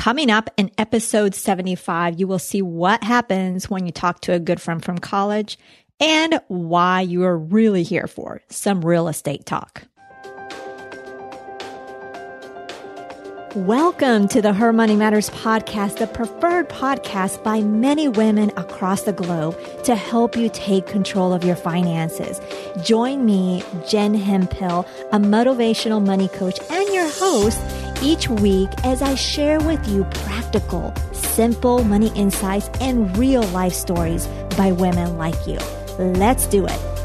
Coming up in episode 75, you will see what happens when you talk to a good friend from college and why you are really here for some real estate talk. Welcome to the Her Money Matters podcast, the preferred podcast by many women across the globe to help you take control of your finances. Join me, Jen Hemphill, a motivational money coach and your host each week as I share with you practical, simple money insights and real life stories by women like you. Let's do it.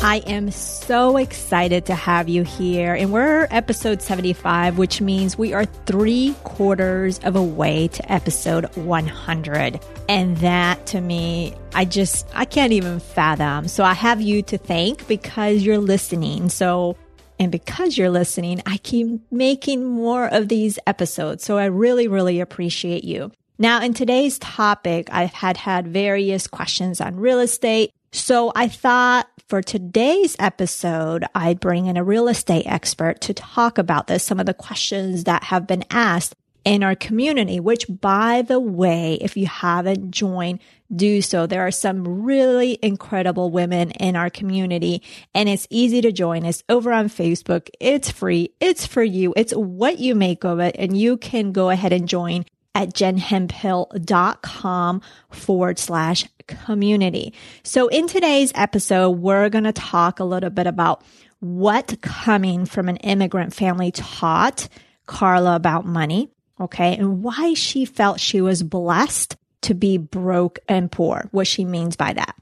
I am so excited to have you here. And we're episode 75, which means we are three quarters of a way to episode 100. And that to me, I just, I can't even fathom. So I have you to thank because you're listening. So, and because you're listening, I keep making more of these episodes. So I really, really appreciate you. Now, in today's topic, I've had had various questions on real estate. So I thought for today's episode, I'd bring in a real estate expert to talk about this, some of the questions that have been asked in our community, which by the way, if you haven't joined, do so. There are some really incredible women in our community and it's easy to join. It's over on Facebook. It's free. It's for you. It's what you make of it and you can go ahead and join at jenhemphill.com forward slash community. So in today's episode, we're going to talk a little bit about what coming from an immigrant family taught Karla about money. Okay. And why she felt she was blessed to be broke and poor, what she means by that.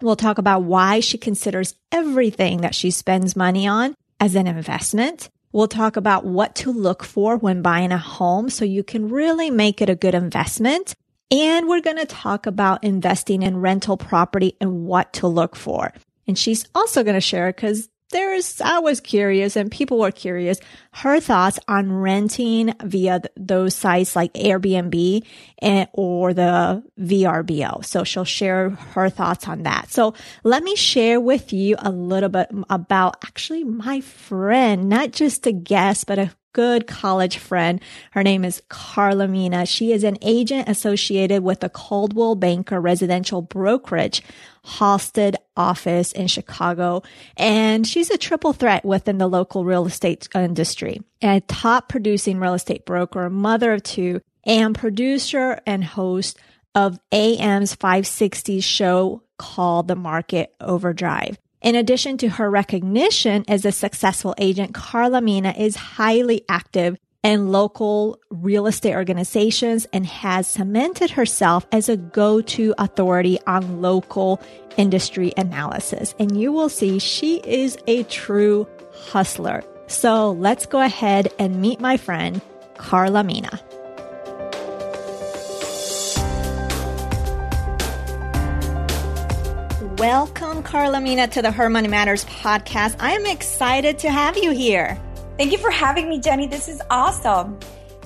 We'll talk about why she considers everything that she spends money on as an investment. We'll talk about what to look for when buying a home so you can really make it a good investment. And we're going to talk about investing in rental property and what to look for. And she's also going to share because there's, I was curious and people were curious, her thoughts on renting via those sites like Airbnb and, or the VRBO. So she'll share her thoughts on that. So let me share with you a little bit about actually my friend, not just a guest, but a good college friend. Her name is Karla Mina. She is an agent associated with the Coldwell Banker Residential Brokerage Halsted office in Chicago. And she's a triple threat within the local real estate industry. A top producing real estate broker, mother of two, and producer and host of AM's 560 show called The Market Overdrive. In addition to her recognition as a successful agent, Karla Mina is highly active in local real estate organizations and has cemented herself as a go-to authority on local industry analysis. And you will see she is a true hustler. So let's go ahead and meet my friend, Karla Mina. Welcome, Karla Mina, to the Her Money Matters podcast. I am excited to have you here. Thank you for having me, Jenny. This is awesome.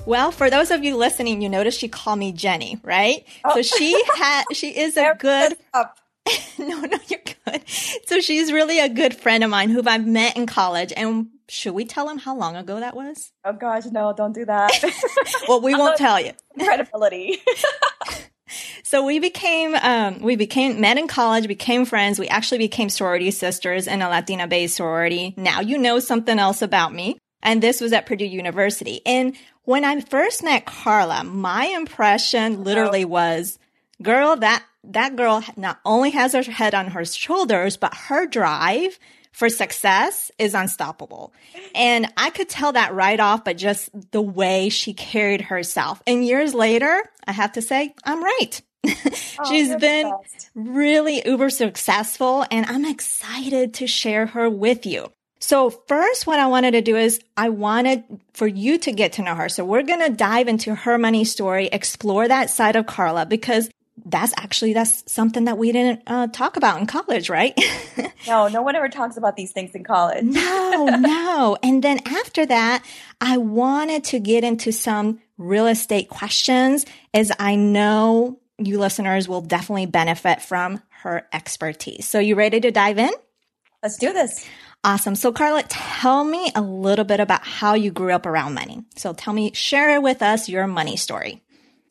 Well, for those of you listening, you notice she called me Jenny, right? Oh. So she had, she is a good. no, no, you're good. So she's really a good friend of mine who I've met in college. And should we tell him how long ago that was? Oh gosh, no, don't do that. well, we won't tell you. Credibility. So we became um, we became met in college, became friends. We actually became sorority sisters in a Latina based sorority. Now you know something else about me. And this was at Purdue University. And when I first met Karla, my impression literally was, girl, that that girl not only has her head on her shoulders, but her drive for success is unstoppable. And I could tell that right off, but just the way she carried herself. And years later, I have to say, I'm right. Oh, She's been really uber successful and I'm excited to share her with you. So first, what I wanted to do is I wanted for you to get to know her. So we're going to dive into her money story, explore that side of Karla because that's actually that's something that we didn't uh, talk about in college, right? no, no one ever talks about these things in college. no, no. And then after that, I wanted to get into some real estate questions as I know you listeners will definitely benefit from her expertise. So you ready to dive in? Let's do this. Awesome. So, Karla, tell me a little bit about how you grew up around money. So, tell me, share with us your money story.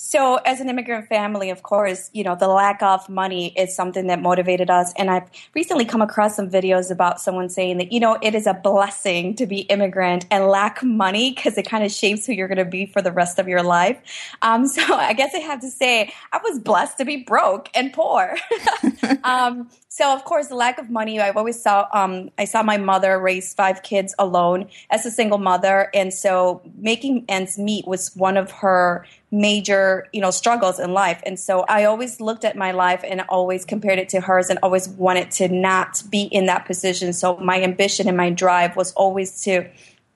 So, as an immigrant family, of course, you know, the lack of money is something that motivated us. And I've recently come across some videos about someone saying that, you know, it is a blessing to be immigrant and lack money because it kind of shapes who you're going to be for the rest of your life. Um, so, I guess I have to say, I was blessed to be broke and poor. um, so, of course, the lack of money, I've always saw, um, I saw my mother raise five kids alone as a single mother. And so, making ends meet was one of her major, you know, struggles in life. And so I always looked at my life and always compared it to hers and always wanted to not be in that position. So my ambition and my drive was always to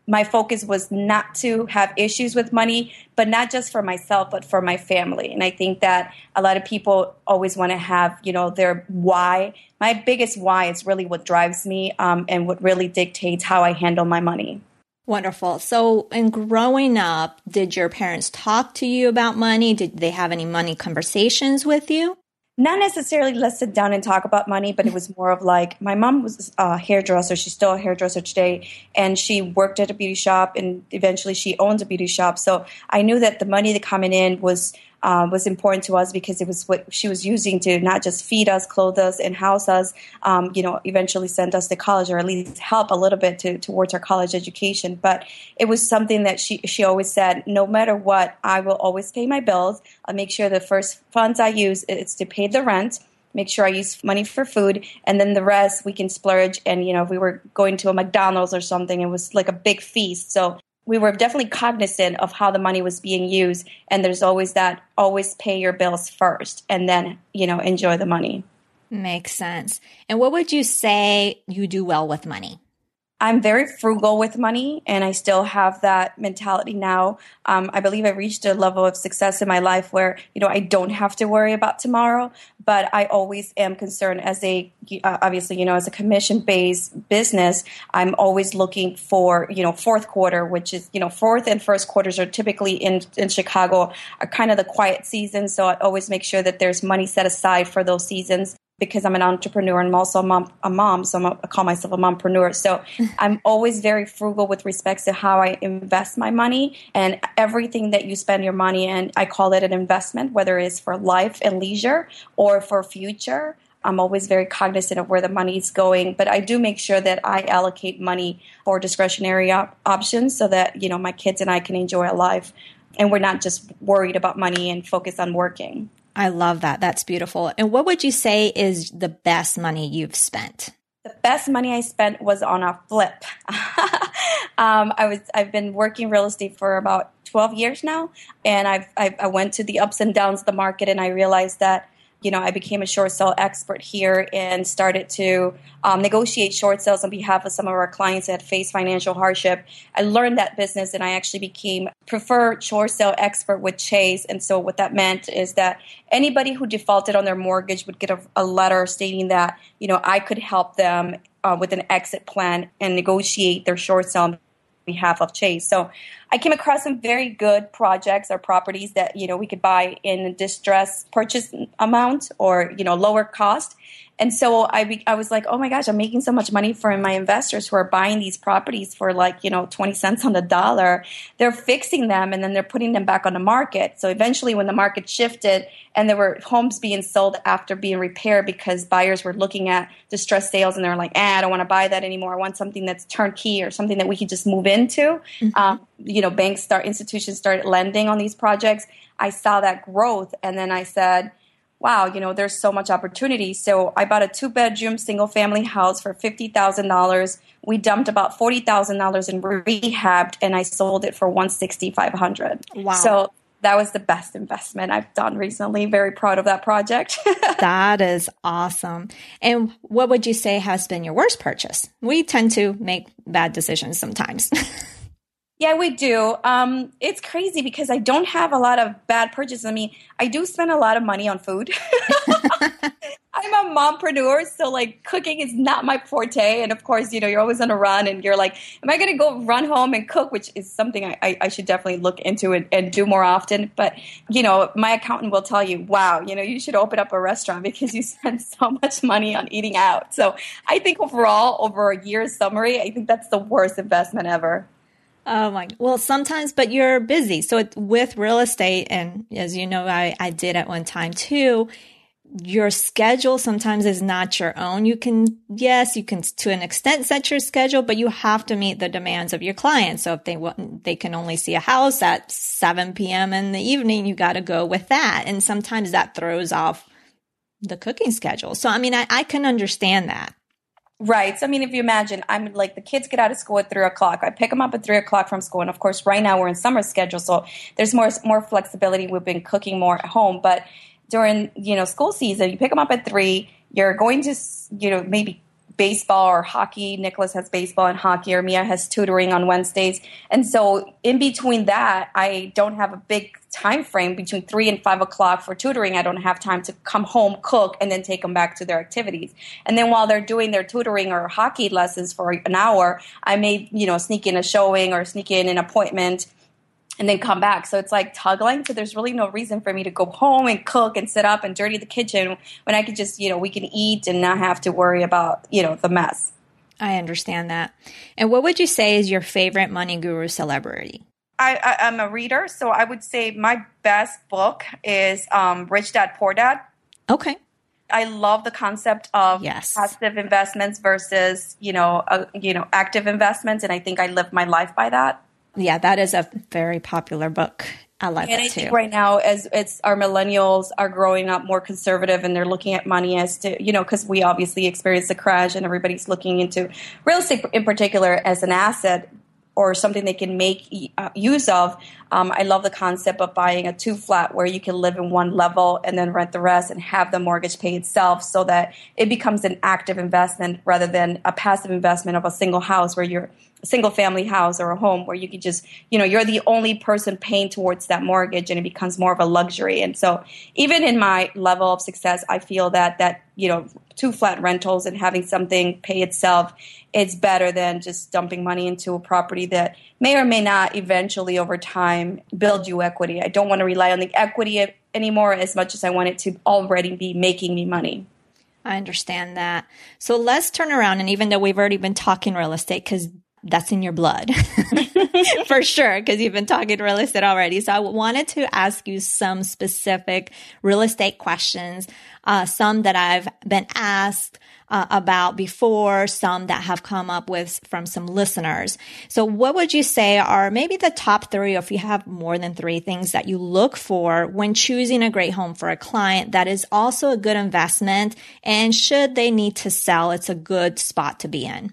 my focus was not to have issues with money, but not just for myself, but for my family. And I think that a lot of people always want to have, you know, their why. My biggest why is really what drives me um, and what really dictates how I handle my money. Wonderful. So, in growing up, did your parents talk to you about money? Did they have any money conversations with you? Not necessarily let's sit down and talk about money, but it was more of like my mom was a hairdresser. She's still a hairdresser today, and she worked at a beauty shop, and eventually she owns a beauty shop. So I knew that the money that coming in was uh, was important to us because it was what she was using to not just feed us, clothe us, and house us. Um, you know, eventually send us to college or at least help a little bit to, towards our college education. But it was something that she she always said, no matter what, I will always pay my bills. I'll make sure the first funds I use is to pay the rent make sure I use money for food, and then the rest we can splurge. And you know, if we were going to a McDonald's or something, it was like a big feast. So we were definitely cognizant of how the money was being used and there's always that always pay your bills first and then you know enjoy the money. Makes sense. And what would you say you do well with money I'm very frugal with money, and I still have that mentality now. Um, I believe I reached a level of success in my life where you know I don't have to worry about tomorrow, but I always am concerned as a uh, obviously you know as a commission based business. I'm always looking for you know fourth quarter, which is you know fourth and first quarters are typically in in Chicago are kind of the quiet season, so I always make sure that there's money set aside for those seasons because I'm an entrepreneur and I'm also a mom, a mom so I'm a, i call myself a mompreneur. So I'm always very frugal with respects to how I invest my money and everything that you spend your money in. I call it an investment, whether it's for life and leisure or for future. I'm always very cognizant of where the money is going, but I do make sure that I allocate money for discretionary op- options so that you know my kids and I can enjoy a life, and we're not just worried about money and focus on working. I love that. That's beautiful. And what would you say is the best money you've spent? The best money I spent was on a flip. um, I was I've been working real estate for about 12 years now, and I've, I've I went to the ups and downs of the market, and I realized that you know, I became a short sale expert here and started to um, negotiate short sales on behalf of some of our clients that faced financial hardship. I learned that business and I actually became preferred short sale expert with Chase. And so what that meant is that anybody who defaulted on their mortgage would get a, a letter stating that, you know, I could help them uh, with an exit plan and negotiate their short sale on behalf of Chase. So I came across some very good projects or properties that you know we could buy in distress purchase amount or you know lower cost and so I, be, I was like, oh my gosh, I'm making so much money for my investors who are buying these properties for like, you know, 20 cents on the dollar. They're fixing them and then they're putting them back on the market. So eventually when the market shifted and there were homes being sold after being repaired because buyers were looking at distressed sales and they're like, eh, I don't want to buy that anymore. I want something that's turnkey or something that we could just move into. Mm-hmm. Um, you know, banks start, institutions started lending on these projects. I saw that growth and then I said, wow, you know, there's so much opportunity. So I bought a two bedroom single family house for $50,000. We dumped about $40,000 in rehabbed and I sold it for 16500 Wow. So that was the best investment I've done recently. Very proud of that project. that is awesome. And what would you say has been your worst purchase? We tend to make bad decisions sometimes. Yeah, we do. Um, it's crazy because I don't have a lot of bad purchases. I mean, I do spend a lot of money on food. I'm a mompreneur, so like cooking is not my forte. And of course, you know, you're always on a run and you're like, am I going to go run home and cook? Which is something I, I, I should definitely look into and, and, do more often. But, you know, my accountant will tell you, wow, you know, you should open up a restaurant because you spend so much money on eating out. So I think overall, over a year's summary, I think that's the worst investment ever. Oh my, well, sometimes, but you're busy. So it, with real estate, and as you know, I, I did at one time too, your schedule sometimes is not your own. You can, yes, you can to an extent set your schedule, but you have to meet the demands of your clients. So if they want, they can only see a house at 7 p.m. in the evening, you got to go with that. And sometimes that throws off the cooking schedule. So, I mean, I, I can understand that. Right. So, I mean, if you imagine, I'm like the kids get out of school at three o'clock. I pick them up at three o'clock from school, and of course, right now we're in summer schedule, so there's more more flexibility. We've been cooking more at home, but during you know school season, you pick them up at three. You're going to you know maybe baseball or hockey. Nicholas has baseball and hockey, or Mia has tutoring on Wednesdays. And so in between that, I don't have a big time frame between three and five o'clock for tutoring. I don't have time to come home, cook, and then take them back to their activities. And then while they're doing their tutoring or hockey lessons for an hour, I may, you know, sneak in a showing or sneak in an appointment and then come back. So it's like tuggling. So there's really no reason for me to go home and cook and sit up and dirty the kitchen when I could just, you know, we can eat and not have to worry about, you know, the mess. I understand that. And what would you say is your favorite money guru celebrity? I, am a reader, so I would say my best book is um, Rich Dad Poor Dad. Okay. I love the concept of yes. passive investments versus you know uh, you know active investments, and I think I live my life by that yeah, that is a very popular book. I like that too. and I think right now, as it's our millennials are growing up more conservative and they're looking at money as to, you know, because we obviously experienced the crash and everybody's looking into real estate in particular as an asset or something they can make uh, use of. Um, I love the concept of buying a two flat where you can live in one level and then rent the rest and have the mortgage pay itself so that it becomes an active investment rather than a passive investment of a single house where you're single family house or a home where you could just, you know, you're the only person paying towards that mortgage and it becomes more of a luxury. And so even in my level of success, I feel that that, you know, two flat rentals and having something pay itself is better than just dumping money into a property that may or may not eventually over time build you equity. I don't want to rely on the equity anymore as much as I want it to already be making me money. I understand that. So let's turn around. And even though we've already been talking real estate, because that's in your blood for sure because you've been talking real estate already so i wanted to ask you some specific real estate questions uh, some that i've been asked uh, about before some that have come up with from some listeners. So what would you say are maybe the top three or if you have more than three things that you look for when choosing a great home for a client that is also a good investment and should they need to sell it's a good spot to be in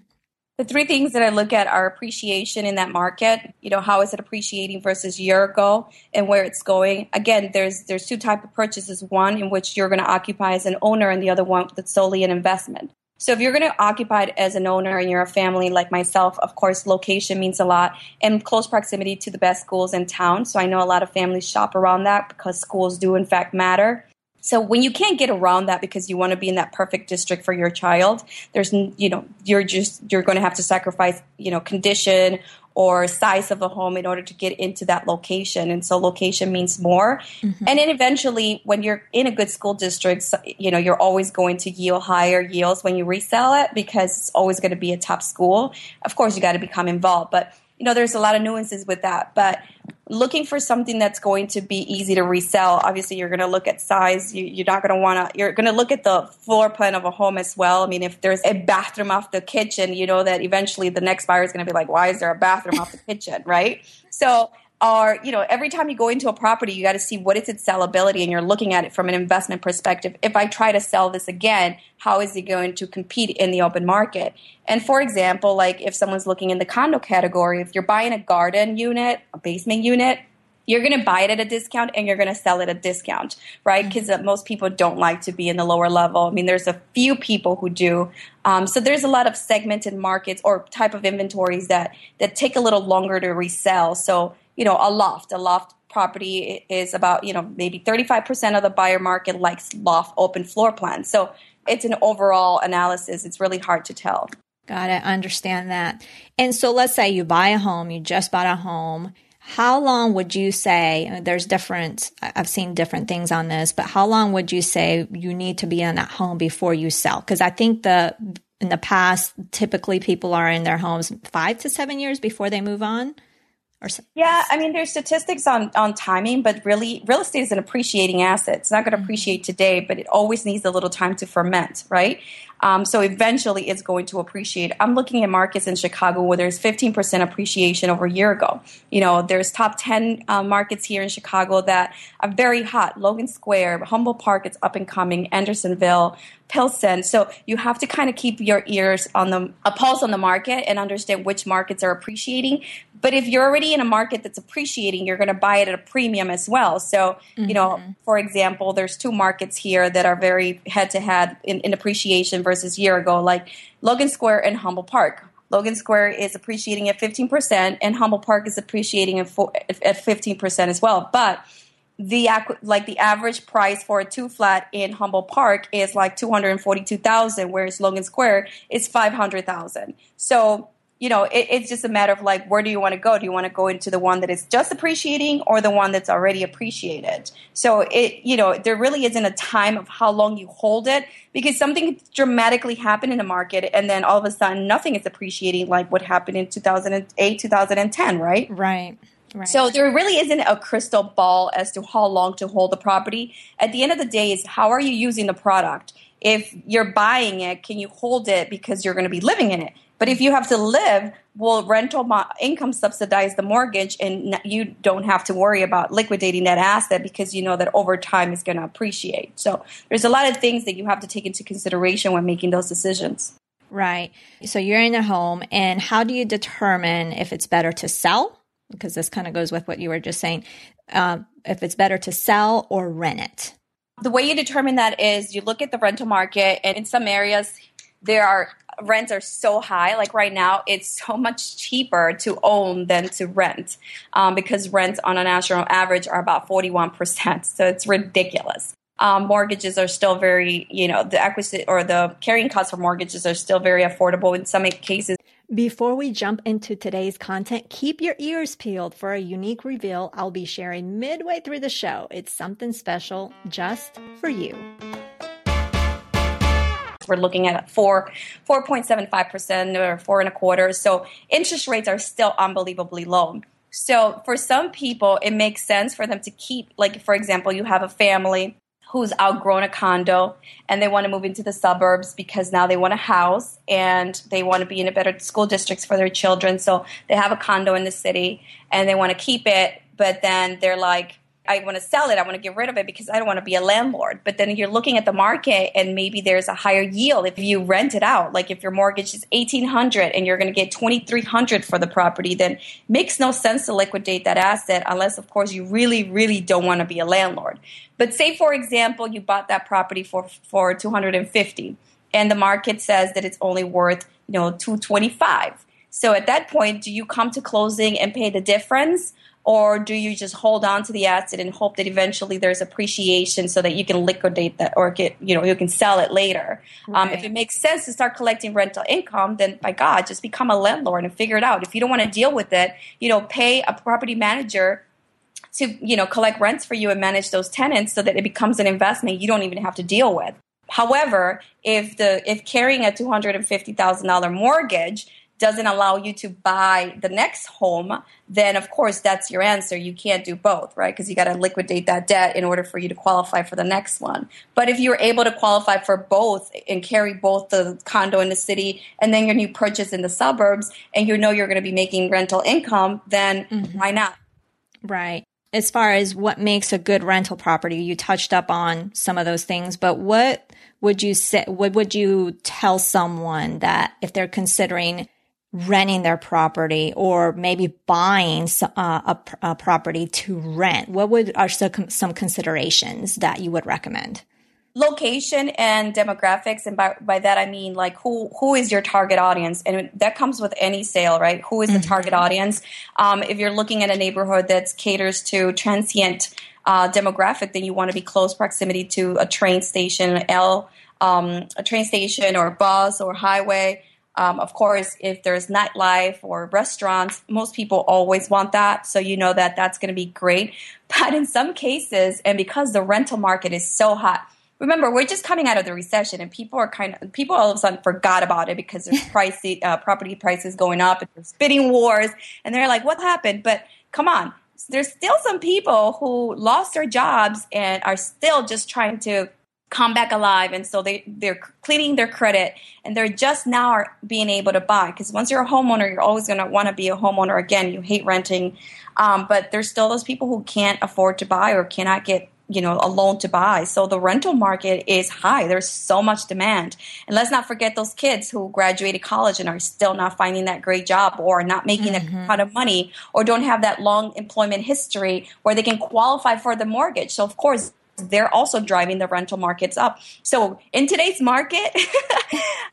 the three things that I look at are appreciation in that market. You know, how is it appreciating versus year ago and where it's going. Again, there's there's two type of purchases. One in which you're going to occupy as an owner, and the other one that's solely an investment. So if you're going to occupy it as an owner and you're a family like myself, of course, location means a lot and close proximity to the best schools in town. So I know a lot of families shop around that because schools do in fact matter. So when you can't get around that because you want to be in that perfect district for your child, there's you know you're just you're going to have to sacrifice you know condition or size of a home in order to get into that location. And so location means more. Mm-hmm. And then eventually when you're in a good school district, you know, you're always going to yield higher yields when you resell it because it's always going to be a top school. Of course, you got to become involved, but you know, there's a lot of nuances with that. But looking for something that's going to be easy to resell. Obviously you're going to look at size. You, are not going to want to you're going to look at the floor plan of a home as well. I mean if there's a bathroom off the kitchen you know that eventually the next buyer is going to be like why is there a bathroom off the kitchen? Right? So are you know every time you go into a property you got to see what is its sellability and you're looking at it from an investment perspective if i try to sell this again how is it going to compete in the open market and for example like if someone's looking in the condo category if you're buying a garden unit a basement unit you're going to buy it at a discount and you're going to sell it at a discount, right? Because mm-hmm. uh, most people don't like to be in the lower level. I mean, there's a few people who do. Um, so there's a lot of segmented markets or type of inventories that that take a little longer to resell. So you know, a loft. A loft property is about, you know, maybe 35% of the buyer market likes loft open floor plans. So it's an overall analysis. It's really hard to tell. Got to Understand that. And so let's say you buy a home, you just bought a home. How long would you say, there's different, I've seen different things on this, but how long would you say you need to be in that home before you sell? Because I think the, in the past, typically people are in their homes five to seven years before they move on. Or so. Yeah, I mean, there's statistics on, on timing, but really, real estate is an appreciating asset. It's not going to mm-hmm. appreciate today, but it always needs a little time to ferment, right? Um, so eventually it's going to appreciate. I'm looking at markets in Chicago where there's 15% appreciation over a year ago. You know, there's top 10 uh, markets here in Chicago that are very hot. Logan Square, Humboldt Park, it's up and coming, Andersonville, Pilsen. So you have to kind of keep your ears on the a pulse on the market and understand which markets are appreciating. But if you're already in a market that's appreciating, you're going to buy it at a premium as well. So, mm-hmm. you know, mm-hmm. for example, there's two markets here that are very head to head in appreciation versus year ago, like Logan Square and Humboldt Park. Logan Square is appreciating at 15%, and Humboldt Park is appreciating at 15% as well. But the like the average price for a two flat in Humboldt Park is like 242,000 whereas Logan Square is 500,000. So, you know, it, it's just a matter of like where do you want to go? Do you want to go into the one that is just appreciating or the one that's already appreciated? So, it you know, there really isn't a time of how long you hold it because something dramatically happened in the market and then all of a sudden nothing is appreciating like what happened in 2008, 2010, right? Right. Right. So there really isn't a crystal ball as to how long to hold the property. At the end of the day, is how are you using the product? If you're buying it, can you hold it because you're going to be living in it? But if you have to live, will rental mo- income subsidize the mortgage and you don't have to worry about liquidating that asset because you know that over time it's going to appreciate. So there's a lot of things that you have to take into consideration when making those decisions. Right. So you're in a home and how do you determine if it's better to sell because this kind of goes with what you were just saying, uh, if it's better to sell or rent it? The way you determine that is you look at the rental market, and in some areas, there are rents are so high. Like right now, it's so much cheaper to own than to rent um, because rents on a national average are about 41%. So it's ridiculous. Um, mortgages are still very, you know, the equity or the carrying costs for mortgages are still very affordable in some cases. Before we jump into today's content, keep your ears peeled for a unique reveal I'll be sharing midway through the show. It's something special just for you. We're looking at four, four point seven five percent or four and a quarter. So interest rates are still unbelievably low. So for some people, it makes sense for them to keep, like for example, you have a family who's outgrown a condo and they want to move into the suburbs because now they want a house and they want to be in a better school districts for their children. So they have a condo in the city and they want to keep it, but then they're like, I want to sell it. I want to get rid of it because I don't want to be a landlord. But then you're looking at the market and maybe there's a higher yield if you rent it out. Like if your mortgage is 1800 and you're going to get 2300 for the property, then makes no sense to liquidate that asset unless of course you really really don't want to be a landlord. But say for example you bought that property for for 250 and the market says that it's only worth, you know, 225. So at that point, do you come to closing and pay the difference? Or do you just hold on to the asset and hope that eventually there's appreciation so that you can liquidate that or get you know you can sell it later? Right. um, if it makes sense to start collecting rental income then by god just become a landlord and figure it out. If you don't want to deal with it you know pay a property manager to you know collect rents for you and manage those tenants so that it becomes an investment you don't even have to deal with. However if the if carrying a $250000 mortgage doesn't allow you to buy the next home, then of course that's your answer. You can't do both, right? Because you got to liquidate that debt in order for you to qualify for the next one. But if you're able to qualify for both and carry both the condo in the city and then your new purchase in the suburbs and you know you're going to be making rental income, then mm-hmm. why not? Right. As far as what makes a good rental property, you touched up on some of those things, but what would you say, what would you tell someone that if they're considering renting their property or maybe buying uh, a, a, property to rent, what would are some, some considerations that you would recommend? location and demographics and by, by that i mean like who who is your target audience and that comes with any sale right who is the mm-hmm. target audience um, if you're looking at a neighborhood that caters to transient uh, demographic then you want to be close proximity to a train station l um, a train station or bus or highway um, of course, if there's nightlife or restaurants, most people always want that. So you know that that's going to be great. But in some cases, and because the rental market is so hot, remember we're just coming out of the recession and people are kind of people all of a sudden forgot about it because there's pricey uh, property prices going up and there's bidding wars and they're like what happened but come on there's still some people who lost their jobs and are still just trying to come back alive and so they they're cleaning their credit and they're just now being able to buy because once you're a homeowner you're always going to want to be a homeowner again. You hate renting. Um, but there's still those people who can't afford to buy or cannot get you know a loan to buy. So the rental market is high. There's so much demand. And let's not forget those kids who graduated college and are still not finding that great job or not making mm-hmm. a ton of money or don't have that long employment history where they can qualify for the mortgage. So of course they're also driving the rental markets up. So in today's market,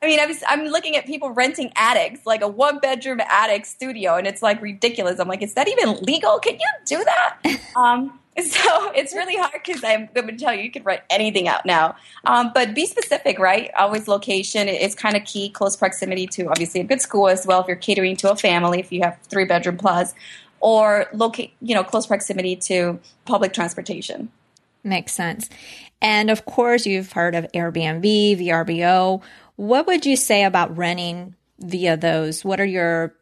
I mean, I'm, I'm looking at people renting attics, like a one bedroom attic studio, and it's like ridiculous. I'm like, is that even legal? Can you do that? Um, so it's really hard because I'm going to tell you, you can rent anything out now. Um, but be specific, right? Always location is kind of key. Close proximity to obviously a good school as well. If you're catering to a family, if you have three bedroom plus, or locate, you know, close proximity to public transportation. Makes sense. And of course, you've heard of Airbnb, VRBO. What would you say about renting via those? What are your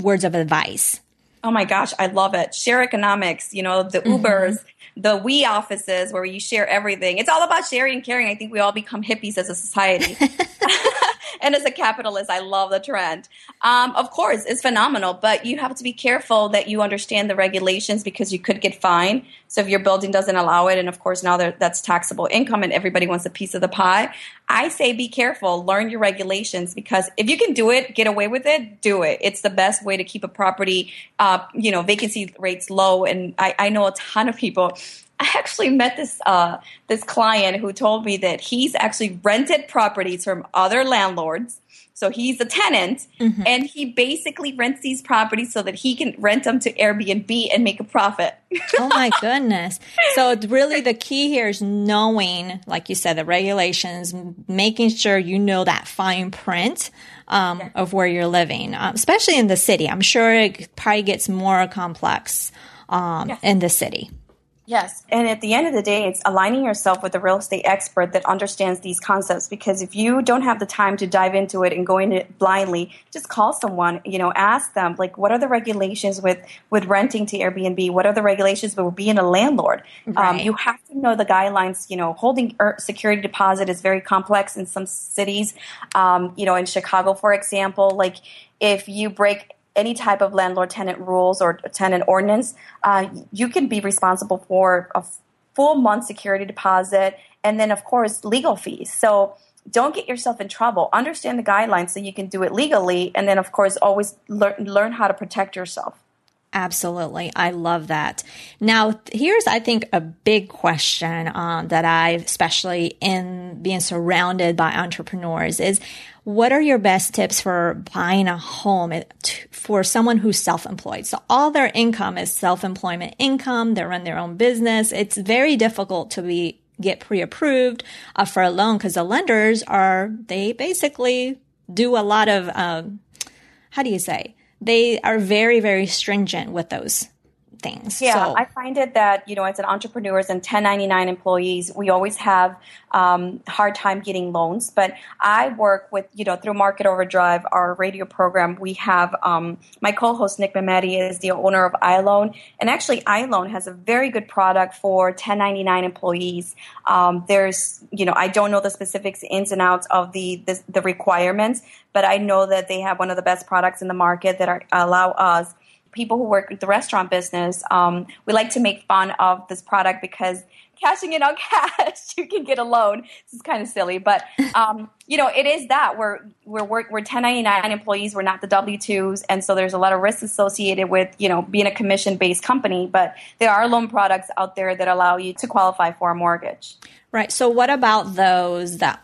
words of advice? Oh my gosh, I love it. Share economics, you know, the mm-hmm. Ubers, the we offices where you share everything. It's all about sharing and caring. I think we all become hippies as a society. and as a capitalist, I love the trend. Um, of course, it's phenomenal, but you have to be careful that you understand the regulations because you could get fined. So if your building doesn't allow it, and of course now that's taxable income and everybody wants a piece of the pie, I say be careful, learn your regulations because if you can do it, get away with it, do it. It's the best way to keep a property, uh, you know, vacancy rates low. And I, I know a ton of people I actually met this uh, this client who told me that he's actually rented properties from other landlords. So he's a tenant, mm-hmm. and he basically rents these properties so that he can rent them to Airbnb and make a profit. oh my goodness! So really, the key here is knowing, like you said, the regulations, making sure you know that fine print um, yeah. of where you're living, um, especially in the city. I'm sure it probably gets more complex um, yeah. in the city. Yes. And at the end of the day, it's aligning yourself with a real estate expert that understands these concepts. Because if you don't have the time to dive into it and go into it blindly, just call someone, you know, ask them, like, what are the regulations with, with renting to Airbnb? What are the regulations with being a landlord? Um, right. Um, you have to know the guidelines. You know, holding er, security deposit is very complex in some cities. Um, you know, in Chicago, for example, like, if you break any type of landlord tenant rules or tenant ordinance, uh, you can be responsible for a full month security deposit and then, of course, legal fees. So don't get yourself in trouble. Understand the guidelines so you can do it legally, and then, of course, always learn, learn how to protect yourself. Absolutely. I love that. Now, here's, I think, a big question um, that I've, especially in being surrounded by entrepreneurs, is what are your best tips for buying a home for someone who's self-employed? So all their income is self-employment income. They run their own business. It's very difficult to be get pre-approved uh, for a loan because the lenders are they basically do a lot of um, how do you say they are very very stringent with those things. Yeah, so. I find it that you know, as an entrepreneurs and 1099 employees, we always have um, hard time getting loans. But I work with you know through Market Overdrive, our radio program. We have um, my co-host Nick Mehmeti is the owner of iLoan, and actually iLoan has a very good product for 1099 employees. Um, there's you know I don't know the specifics, ins and outs of the, the the requirements, but I know that they have one of the best products in the market that are, allow us people who work with the restaurant business, um, we like to make fun of this product because cashing in on cash, you can get a loan. This is kind of silly, but um, you know, it is that we're we're we're, we're 1099 employees. We're not the W twos, and so there's a lot of risks associated with you know being a commission based company. But there are loan products out there that allow you to qualify for a mortgage. Right. So what about those that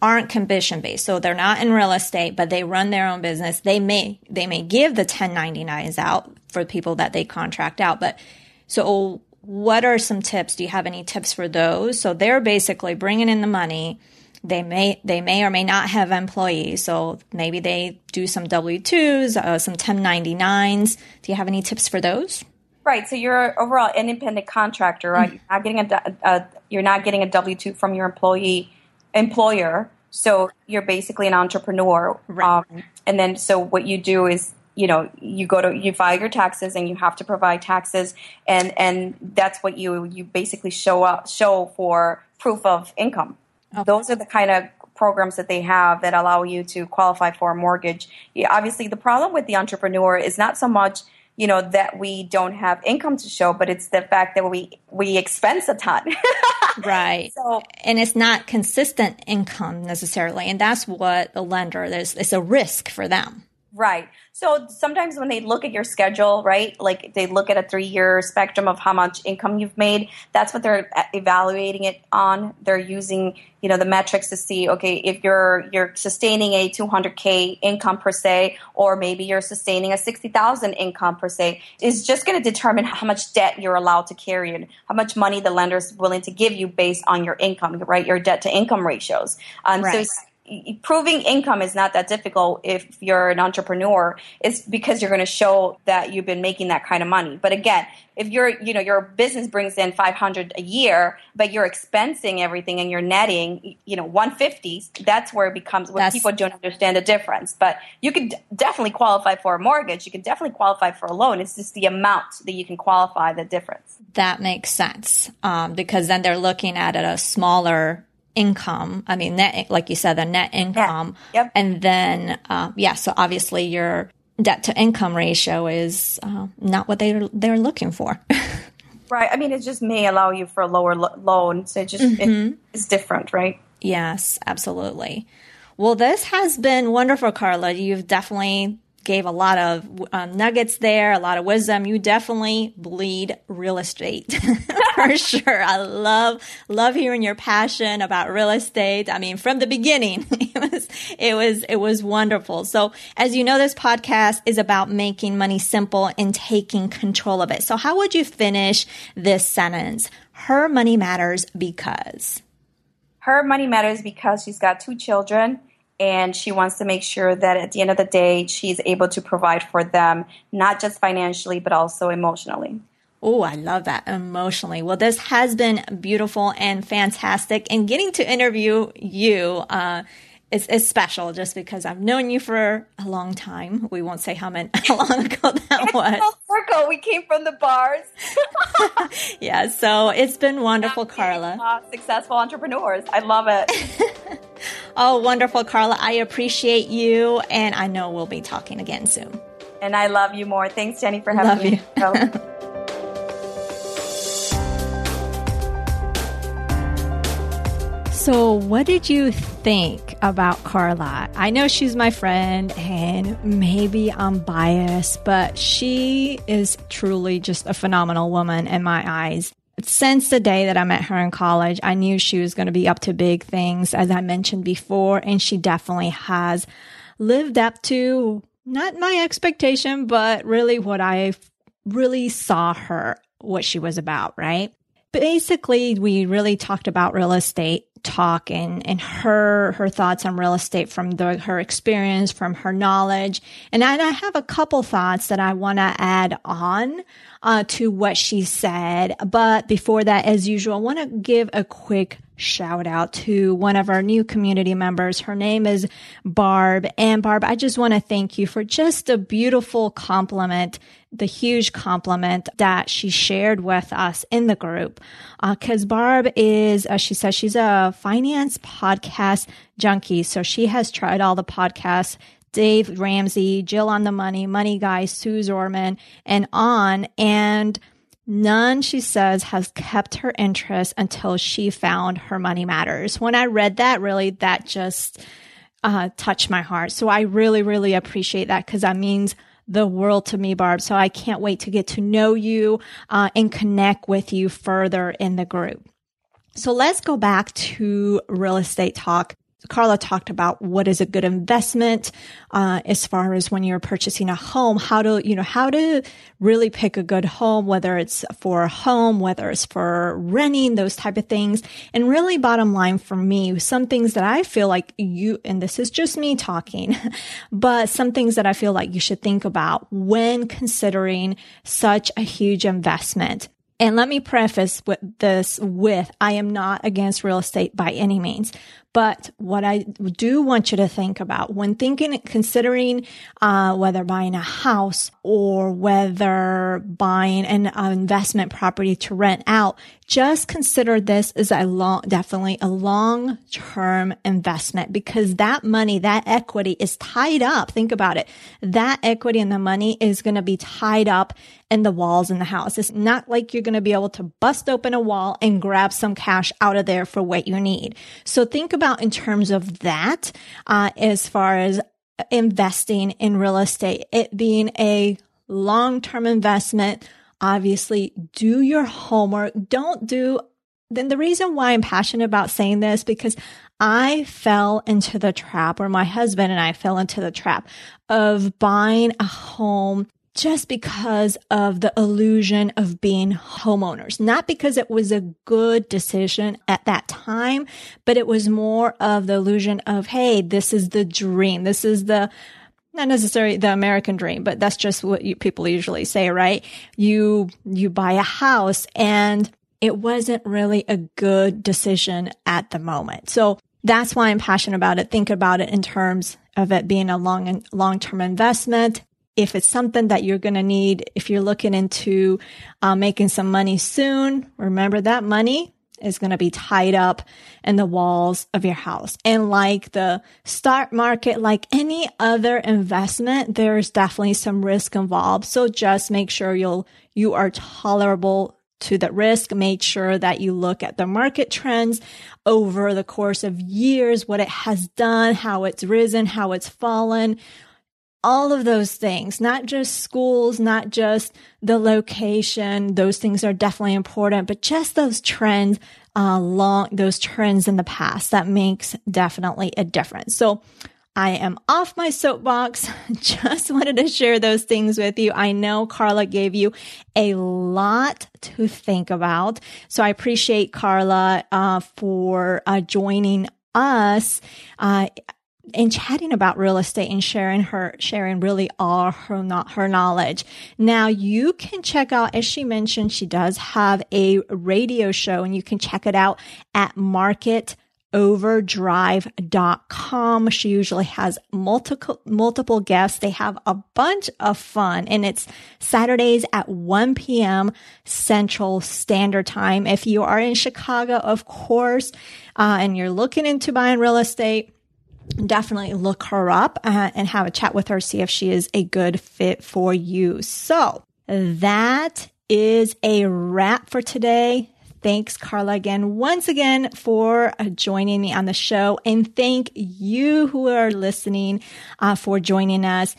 aren't commission based so they're not in real estate but they run their own business. They may they may give the 1099s out for people that they contract out but so what are some tips? Do you have any tips for those? So they're basically bringing in the money. They may they may or may not have employees so maybe they do some w2s uh, some 1099s do you have any tips for those? Right so you're overall independent contractor right? Mm-hmm. you're not getting a, a you're not getting a w2 from your employee employer. So you're basically an entrepreneur. Right. Um, and then so what you do is you know you go to you file your taxes and you have to provide taxes and and that's what you you basically show up show for proof of income okay. those are the kind of programs that they have that allow you to qualify for a mortgage obviously the problem with the entrepreneur is not so much you know that we don't have income to show but it's the fact that we we expense a ton. Right. So and it's not consistent income necessarily. And that's what the lender there's it's a risk for them right so sometimes when they look at your schedule, right, like they look at a three year spectrum of how much income you've made, that's what they're evaluating it on. They're using, you know, the metrics to see, okay, if you're you're sustaining a 200k income per se, or maybe you're sustaining a 60,000 income per se, is just going to determine how much debt you're allowed to carry and how much money the lender is willing to give you based on your income, right? Your debt to income ratios. Um, right. So proving income is not that difficult if you're an entrepreneur. It's because you're going to show that you've been making that kind of money. But again if you're you know your business brings in 500 a year but you're expensing everything and you're netting you know 150 that's where it becomes when people don't understand the difference. But you can definitely qualify for a mortgage. You can definitely qualify for a loan. It's just the amount that you can qualify the difference. That makes sense um, because then they're looking at it a smaller income. I mean, net, like you said, the net income. Yeah. Yep. And then, uh, yeah, so obviously your debt to income ratio is uh, not what they they're looking for. right. I mean, it just may allow you for a lower lo- loan. So it just mm-hmm. it, it's different, right? Yes, absolutely. Well, this has been wonderful, Karla. You've definitely gave a lot of um, nuggets there, a lot of wisdom. You definitely bleed real estate for sure. I love, love hearing your passion about real estate. I mean, from the beginning, it was, it was, it was wonderful. So as you know, this podcast is about making money simple and taking control of it. So how would you finish this sentence? Her money matters because. Her money matters because she's got two children and she wants to make sure that at the end of the day she's able to provide for them not just financially but also emotionally Oh, I love that emotionally. Well, this has been beautiful and fantastic. And getting to interview you uh, is, is special just because I've known you for a long time. We won't say how, many, how long ago that was. Circle. We came from the bars. yeah, so it's been wonderful, Karla. Successful entrepreneurs. I love it. oh, wonderful, Karla. I appreciate you, and I know we'll be talking again soon. And I love you more. Thanks, Jenny, for having love me. You. So, what did you think about Karla? I know she's my friend and maybe I'm biased, but she is truly just a phenomenal woman in my eyes. Since the day that I met her in college, I knew she was going to be up to big things, as I mentioned before, and she definitely has lived up to not my expectation, but really what I really saw her, what she was about, right? Basically, we really talked about real estate talk and, and her, her thoughts on real estate from the, her experience, from her knowledge. And I, I have a couple thoughts that I want to add on, uh, to what she said. But before that, as usual, I want to give a quick shout out to one of our new community members. Her name is Barb. And Barb, I just want to thank you for just a beautiful compliment, the huge compliment that she shared with us in the group. Uh, cause Barb is, uh, she says she's a finance podcast junkie. So she has tried all the podcasts Dave Ramsey, Jill on the Money, Money Guy, Suze Orman, and on. And None, she says, has kept her interest until she found her money matters. When I read that, really, that just uh, touched my heart. So I really, really appreciate that because that means the world to me, Barb. So I can't wait to get to know you uh, and connect with you further in the group. So let's go back to real estate talk. Karla talked about what is a good investment uh, as far as when you're purchasing a home, how to you know how to really pick a good home, whether it's for a home, whether it's for renting, those type of things. And really, bottom line for me, some things that I feel like you and this is just me talking, but some things that I feel like you should think about when considering such a huge investment. And let me preface with this with I am not against real estate by any means. But what I do want you to think about when thinking, considering uh, whether buying a house or whether buying an uh, investment property to rent out, just consider this as a long, definitely a long term investment because that money, that equity is tied up. Think about it. That equity and the money is going to be tied up in the walls in the house. It's not like you're going to be able to bust open a wall and grab some cash out of there for what you need. So think about in terms of that, uh, as far as investing in real estate, it being a long-term investment. Obviously, do your homework. Don't do then the reason why I'm passionate about saying this because I fell into the trap or my husband and I fell into the trap of buying a home just because of the illusion of being homeowners. Not because it was a good decision at that time, but it was more of the illusion of, hey, this is the dream. This is the not necessarily the American dream, but that's just what you, people usually say, right? You, you buy a house and it wasn't really a good decision at the moment. So that's why I'm passionate about it. Think about it in terms of it being a long, long-term investment if it's something that you're going to need, if you're looking into uh, making some money soon, remember that money is going to be tied up in the walls of your house. And like the stock market, like any other investment, there's definitely some risk involved. So just make sure you'll, you are tolerable to the risk. Make sure that you look at the market trends over the course of years, what it has done, how it's risen, how it's fallen, all of those things, not just schools, not just the location. Those things are definitely important, but just those trends, uh, long, those trends in the past that makes definitely a difference. So I am off my soapbox. Just wanted to share those things with you. I know Karla gave you a lot to think about. So I appreciate Karla, uh, for, uh, joining us. Uh, and chatting about real estate and sharing her sharing really all her not her knowledge. Now you can check out as she mentioned she does have a radio show and you can check it out at market overdrive.com. She usually has multiple, multiple guests. They have a bunch of fun and it's Saturdays at 1 p.m. Central Standard Time. If you are in Chicago, of course, uh, and you're looking into buying real estate, definitely look her up uh, and have a chat with her, see if she is a good fit for you. So that is a wrap for today. Thanks, Karla, again, once again for uh, joining me on the show. And thank you who are listening uh, for joining us.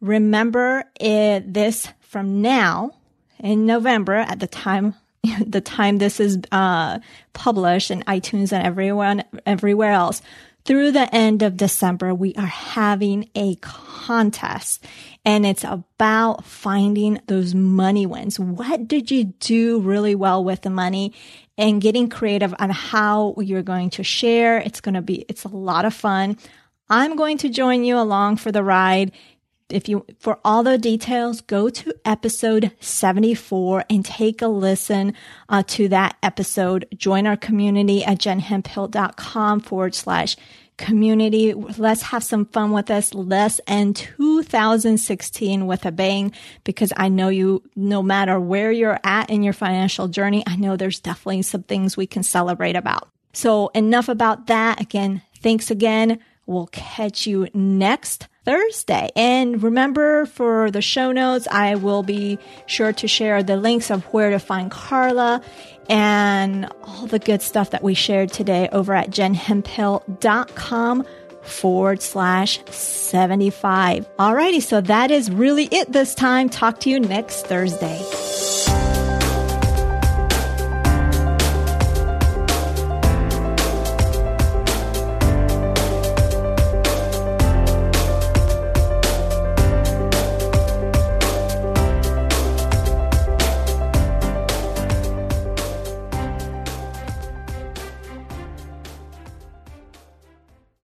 Remember it, this from now in November at the time the time this is uh, published in iTunes and everyone everywhere else through the end of December, we are having a contest and it's about finding those money wins. What did you do really well with the money and getting creative on how you're going to share? It's going to be, it's a lot of fun. I'm going to join you along for the ride. If you, for all the details, go to episode 74 and take a listen uh, to that episode. Join our community at jenhemphill.com forward slash community. Let's have some fun with us. Let's end 2016 with a bang because I know you, no matter where you're at in your financial journey, I know there's definitely some things we can celebrate about. So enough about that. Again, thanks again We'll catch you next Thursday. And remember for the show notes, I will be sure to share the links of where to find Karla and all the good stuff that we shared today over at jenhemphill.com forward slash 75. Alrighty, so that is really it this time. Talk to you next Thursday.